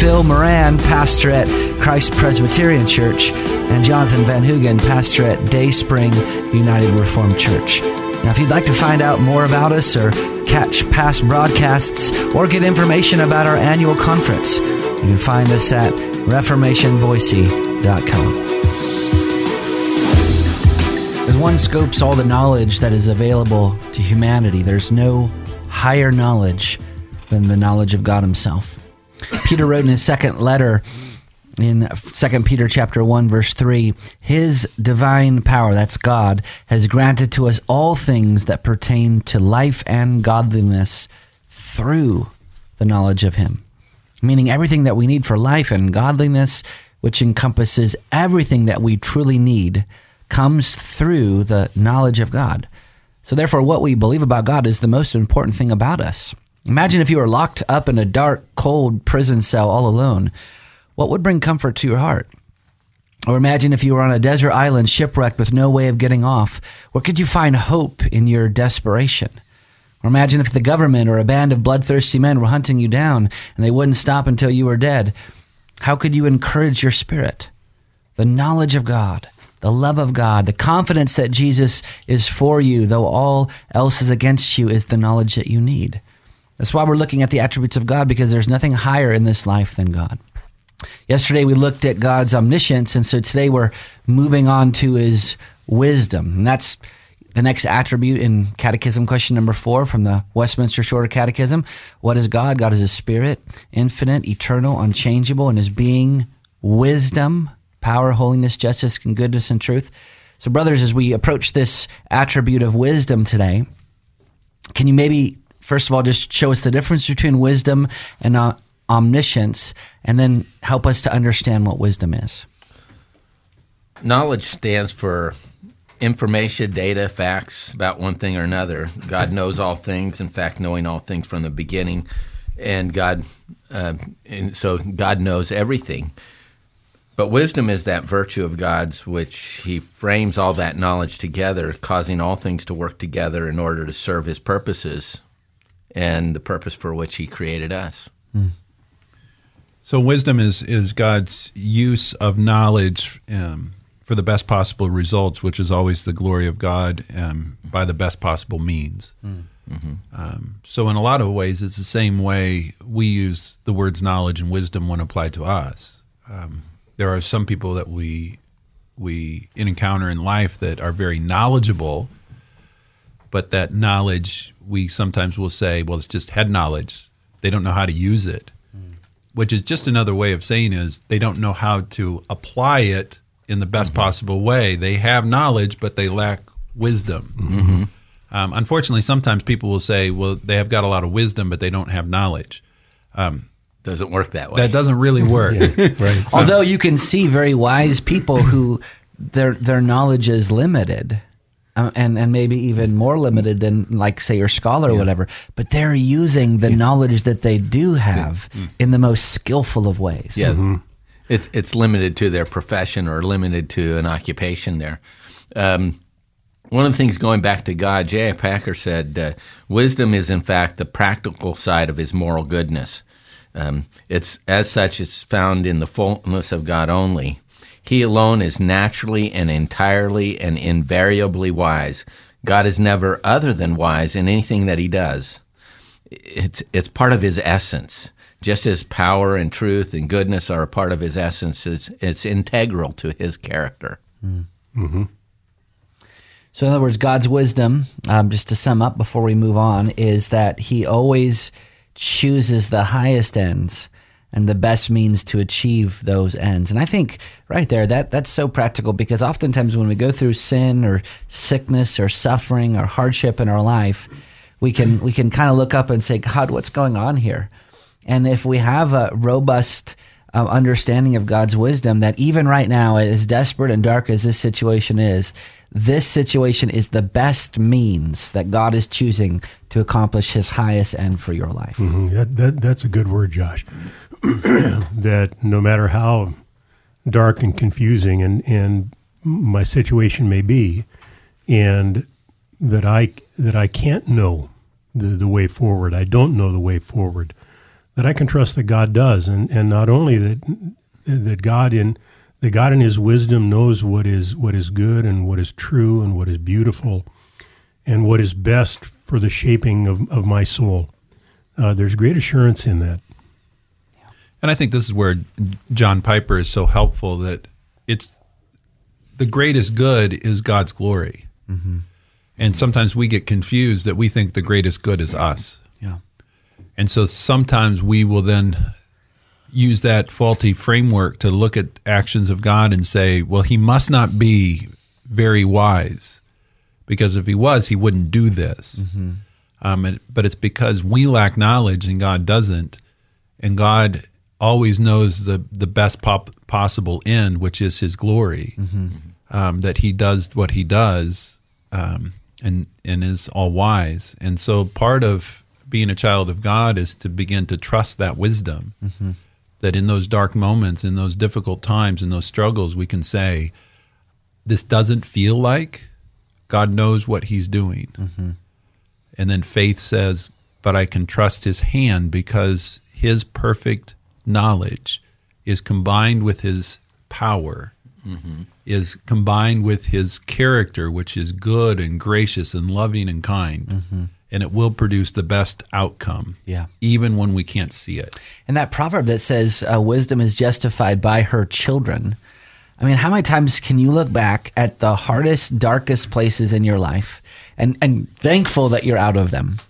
Phil Moran, pastor at Christ Presbyterian Church, and Jonathan Van Hoogen, pastor at Day Spring United Reformed Church. Now, if you'd like to find out more about us or catch past broadcasts or get information about our annual conference, you can find us at reformationboise.com. As one scopes all the knowledge that is available to humanity, there's no higher knowledge than the knowledge of God Himself. Peter wrote in his second letter in 2 Peter chapter 1 verse 3 his divine power that's God has granted to us all things that pertain to life and godliness through the knowledge of him. Meaning everything that we need for life and godliness which encompasses everything that we truly need comes through the knowledge of God. So therefore what we believe about God is the most important thing about us Imagine if you were locked up in a dark, cold prison cell all alone. What would bring comfort to your heart? Or imagine if you were on a desert island shipwrecked with no way of getting off. Where could you find hope in your desperation? Or imagine if the government or a band of bloodthirsty men were hunting you down and they wouldn't stop until you were dead. How could you encourage your spirit? The knowledge of God, the love of God, the confidence that Jesus is for you, though all else is against you, is the knowledge that you need. That's why we're looking at the attributes of God because there's nothing higher in this life than God. Yesterday we looked at God's omniscience, and so today we're moving on to his wisdom. And that's the next attribute in Catechism question number four from the Westminster Shorter Catechism. What is God? God is a spirit, infinite, eternal, unchangeable, and his being wisdom, power, holiness, justice, and goodness and truth. So, brothers, as we approach this attribute of wisdom today, can you maybe first of all, just show us the difference between wisdom and uh, omniscience, and then help us to understand what wisdom is. Knowledge stands for information, data, facts about one thing or another. God knows all things. In fact, knowing all things from the beginning, and God, uh, and so God knows everything. But wisdom is that virtue of God's which He frames all that knowledge together, causing all things to work together in order to serve His purposes and the purpose for which He created us. So, wisdom is is God's use of knowledge um, for the best possible results, which is always the glory of God um, by the best possible means. Mm. Mm-hmm. Um, so, in a lot of ways, it's the same way we use the words knowledge and wisdom when applied to us. Um, there are some people that we we encounter in life that are very knowledgeable but that knowledge we sometimes will say, well, it's just head knowledge. They don't know how to use it, mm. which is just another way of saying is they don't know how to apply it in the best mm-hmm. possible way. They have knowledge, but they lack wisdom. Mm-hmm. Um, unfortunately, sometimes people will say, well, they have got a lot of wisdom, but they don't have knowledge. Um, doesn't work that way. That doesn't really work. yeah, right. Although you can see very wise people who their their knowledge is limited uh, and and maybe even more limited than like say your scholar or whatever but they're using the yeah. knowledge that they do have yeah. mm. in the most skillful of ways yeah mm-hmm. it's it's limited to their profession or limited to an occupation there um, one of the things going back to God, J.I. Packer said, uh, wisdom is in fact the practical side of his moral goodness. Um, it's as such, it's found in the fullness of God only. He alone is naturally and entirely and invariably wise. God is never other than wise in anything that he does. It's, it's part of his essence. Just as power and truth and goodness are a part of his essence, it's, it's integral to his character. Mm-hmm. So, in other words, God's wisdom, um, just to sum up before we move on, is that he always chooses the highest ends and the best means to achieve those ends. And I think right there that that's so practical because oftentimes when we go through sin or sickness or suffering or hardship in our life, we can we can kind of look up and say, God, what's going on here? And if we have a robust uh, understanding of God's wisdom, that even right now, as desperate and dark as this situation is, this situation is the best means that God is choosing to accomplish his highest end for your life. Mhm. That, that, that's a good word, Josh. that no matter how dark and confusing and, and my situation may be, and that I that I can't know the, the way forward. I don't know the way forward. That I can trust that God does, and, and not only that that God in that God in His wisdom knows what is what is good and what is true and what is beautiful, and what is best for the shaping of, of my soul. Uh, there's great assurance in that. And I think this is where John Piper is so helpful that it's the greatest good is God's glory. And sometimes we get confused that we think the greatest good is us. Yeah. And so sometimes we will then use that faulty framework to look at actions of God and say, well, he must not be very wise because if he was, he wouldn't do this. Um, and, but it's because we lack knowledge and God doesn't. And God always knows the, the best pop, possible end, which is his glory, um, that he does what he does um, and, and is all wise. And so part of being a child of God is to begin to trust that wisdom. That in those dark moments, in those difficult times, in those struggles, we can say, This doesn't feel like God knows what He's doing. Mm-hmm. And then faith says, But I can trust His hand because His perfect knowledge is combined with His power, mm-hmm. is combined with His character, which is good and gracious and loving and kind. Mm-hmm. And it will produce the best outcome, Yeah. even when we can't see it. And that proverb that says uh, wisdom is justified by her children. I mean, how many times can you look back at the hardest, darkest places in your life and, and thankful that you're out of them?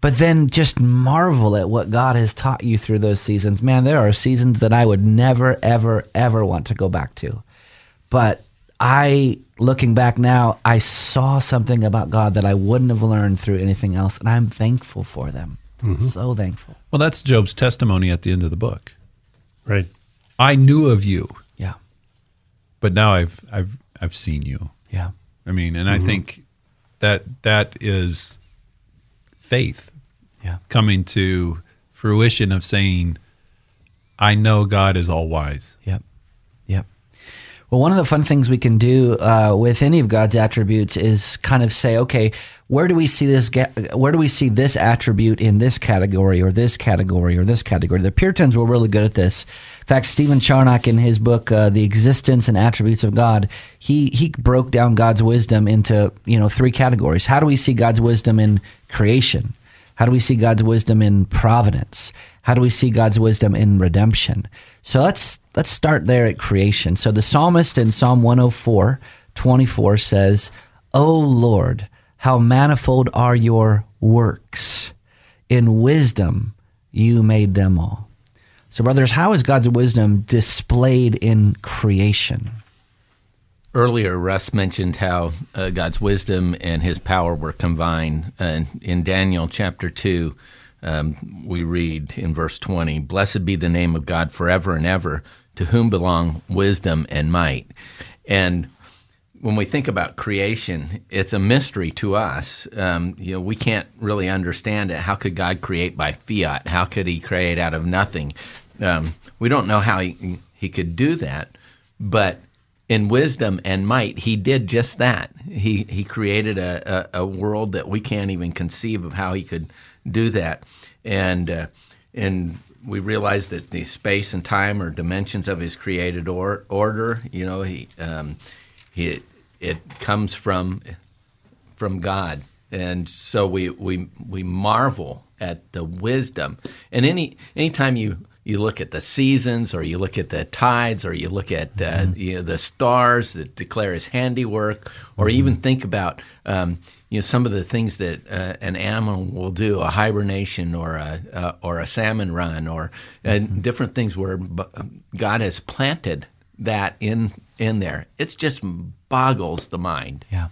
But then just marvel at what God has taught you through those seasons. Man, there are seasons that I would never, ever, ever want to go back to. But I, looking back now, I saw something about God that I wouldn't have learned through anything else. And I'm thankful for them. Mm-hmm. So thankful. Well, that's Job's testimony at the end of the book. Right. I knew of you, Yeah. but now I've I've I've seen you. Yeah. I mean, and I mm-hmm. think that that is faith Yeah. coming to fruition of saying, I know God is all wise. Yep. Yep. Well, one of the fun things we can do uh, with any of God's attributes is kind of say, okay, where do we see this? Ga- where do we see this attribute in this category, or this category, or this category? The Puritans were really good at this. In fact, Stephen Charnock, in his book uh, "The Existence and Attributes of God," he he broke down God's wisdom into you know three categories. How do we see God's wisdom in creation? How do we see God's wisdom in providence? How do we see God's wisdom in redemption? So let's let's start there at creation. So the psalmist in Psalm 104, 24 says, "O Lord, how manifold are your works. In wisdom you made them all." So brothers, how is God's wisdom displayed in creation? Earlier, Russ mentioned how uh, God's wisdom and his power were combined. Uh, in Daniel chapter 2, um, we read in verse 20 Blessed be the name of God forever and ever, to whom belong wisdom and might. And when we think about creation, it's a mystery to us. Um, you know, we can't really understand it. How could God create by fiat? How could He create out of nothing? Um, we don't know how he, he could do that, but in wisdom and might, He did just that. He He created a, a, a world that we can't even conceive of how He could do that, and uh, and we realize that the space and time are dimensions of His created or, order. You know, He. Um, it, it comes from from God, and so we we we marvel at the wisdom. And any anytime you you look at the seasons, or you look at the tides, or you look at uh, you know, the stars that declare His handiwork, or even think about um, you know some of the things that uh, an animal will do, a hibernation, or a uh, or a salmon run, or uh, different things where God has planted that in in there. It's just boggles the mind. Yeah.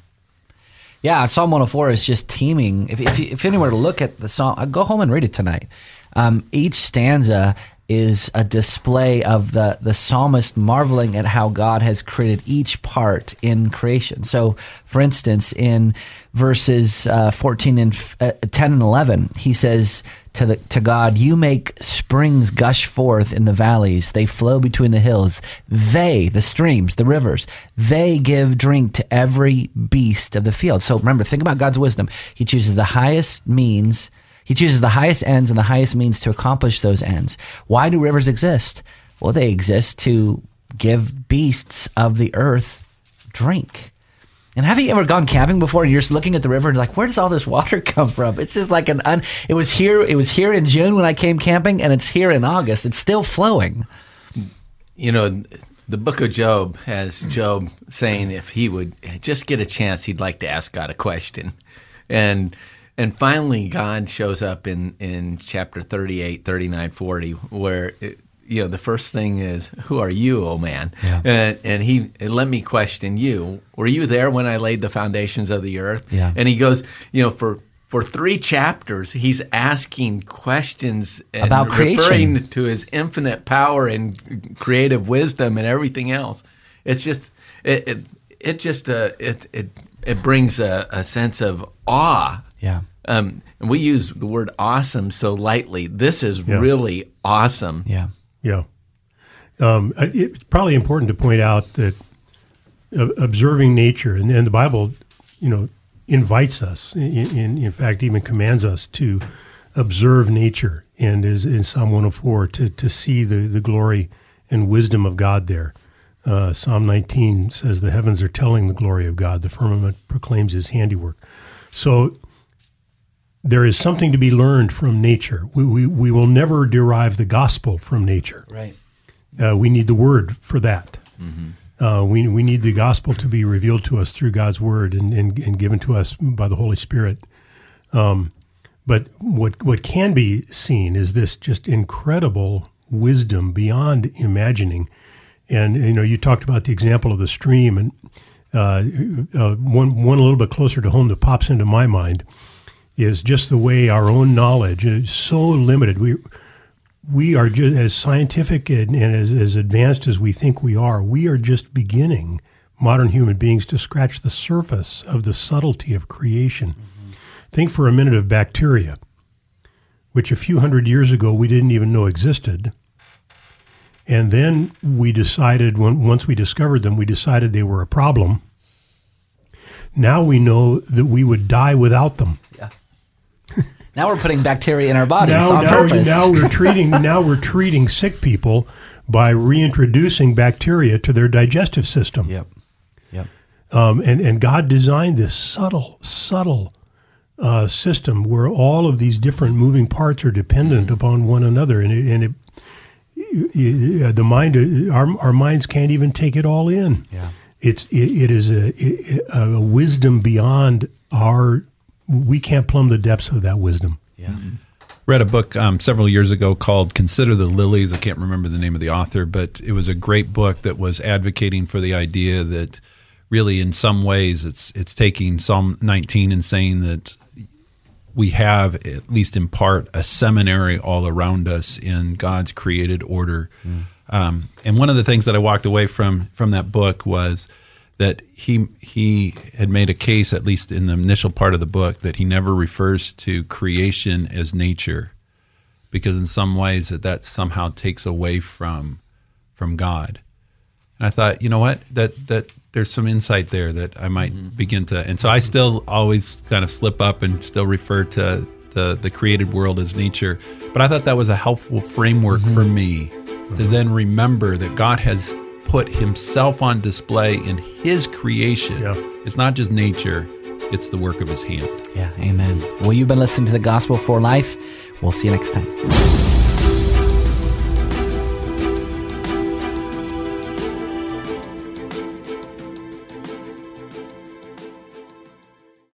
Yeah, Psalm 104 is just teeming. If, if, if anyone were to look at the song, go home and read it tonight. Um, each stanza is a display of the, the psalmist marveling at how God has created each part in creation. So, for instance, in verses uh, 14 and uh, 10 and 11, he says to, the, to God, You make springs gush forth in the valleys, they flow between the hills. They, the streams, the rivers, they give drink to every beast of the field. So, remember, think about God's wisdom. He chooses the highest means he chooses the highest ends and the highest means to accomplish those ends. Why do rivers exist? Well, they exist to give beasts of the earth drink. And have you ever gone camping before and you're just looking at the river and like, where does all this water come from? It's just like an un, it was here it was here in June when I came camping and it's here in August. It's still flowing. You know, the book of Job has Job saying if he would just get a chance, he'd like to ask God a question. And and finally, God shows up in, in chapter 38, 39, 40, where, it, you know, the first thing is, Who are you, oh man? Yeah. And, and he, let me question you. Were you there when I laid the foundations of the earth? Yeah. And he goes, You know, for, for three chapters, he's asking questions about creation, referring to his infinite power and creative wisdom and everything else. It's just, it, it, it just, uh, it, it, it brings a, a sense of awe yeah. Um, and we use the word awesome so lightly. This is yeah. really awesome. Yeah. Yeah. Um, it's probably important to point out that uh, observing nature, and, and, the Bible, you know, invites us, in, in, in, fact, even commands us to observe nature, and is in Psalm 104 to, to see the, the glory and wisdom of God there. Uh, Psalm 19 says, The heavens are telling the glory of God, the firmament proclaims his handiwork. So there is something to be learned from nature. We, we, we will never derive the gospel from nature. Right. Uh, we need the word for that. Mm-hmm. Uh, we, we need the gospel to be revealed to us through God's word and, and, and given to us by the Holy Spirit. Um, but what, what can be seen is this just incredible wisdom beyond imagining. And, you know, you talked about the example of the stream, and uh, uh one, one a little bit closer to home that pops into my mind is just the way our own knowledge is so limited. We we are just as scientific and, and as, as advanced as we think we are. We are just beginning, modern human beings, to scratch the surface of the subtlety of creation. Mm-hmm. Think for a minute of bacteria, which a few hundred years ago we didn't even know existed. And then we decided, when, once we discovered them, we decided they were a problem. Now we know that we would die without them. Now we're putting bacteria in our bodies now, on now, purpose. Now we're treating now we're treating sick people by reintroducing bacteria to their digestive system. Yep. Yep. Um, and and God designed this subtle, subtle uh, system where all of these different moving parts are dependent upon one another, and it, and it, the mind, our our minds can't even take it all in. Yeah. It's it, it is a, a wisdom beyond our we can't plumb the depths of that wisdom. Yeah. Mm-hmm. Read a book um, several years ago called "Consider the Lilies." I can't remember the name of the author, but it was a great book that was advocating for the idea that really, in some ways, it's it's taking Psalm 19 and saying that we have, at least in part, a seminary all around us in God's created order. Mm. Um, and one of the things that I walked away from from that book was that he he had made a case, at least in the initial part of the book, that he never refers to creation as nature, because in some ways that that somehow takes away from from God. And I thought, you know what, that that there's some insight there that I might mm-hmm. begin to. And so I still always kind of slip up and still refer to the the created world as nature. But I thought that was a helpful framework mm-hmm. for me to then remember that God has put himself on display in his creation. Yeah. It's not just nature, it's the work of his hand. Yeah, amen. Well, you've been listening to the Gospel for Life. We'll see you next time.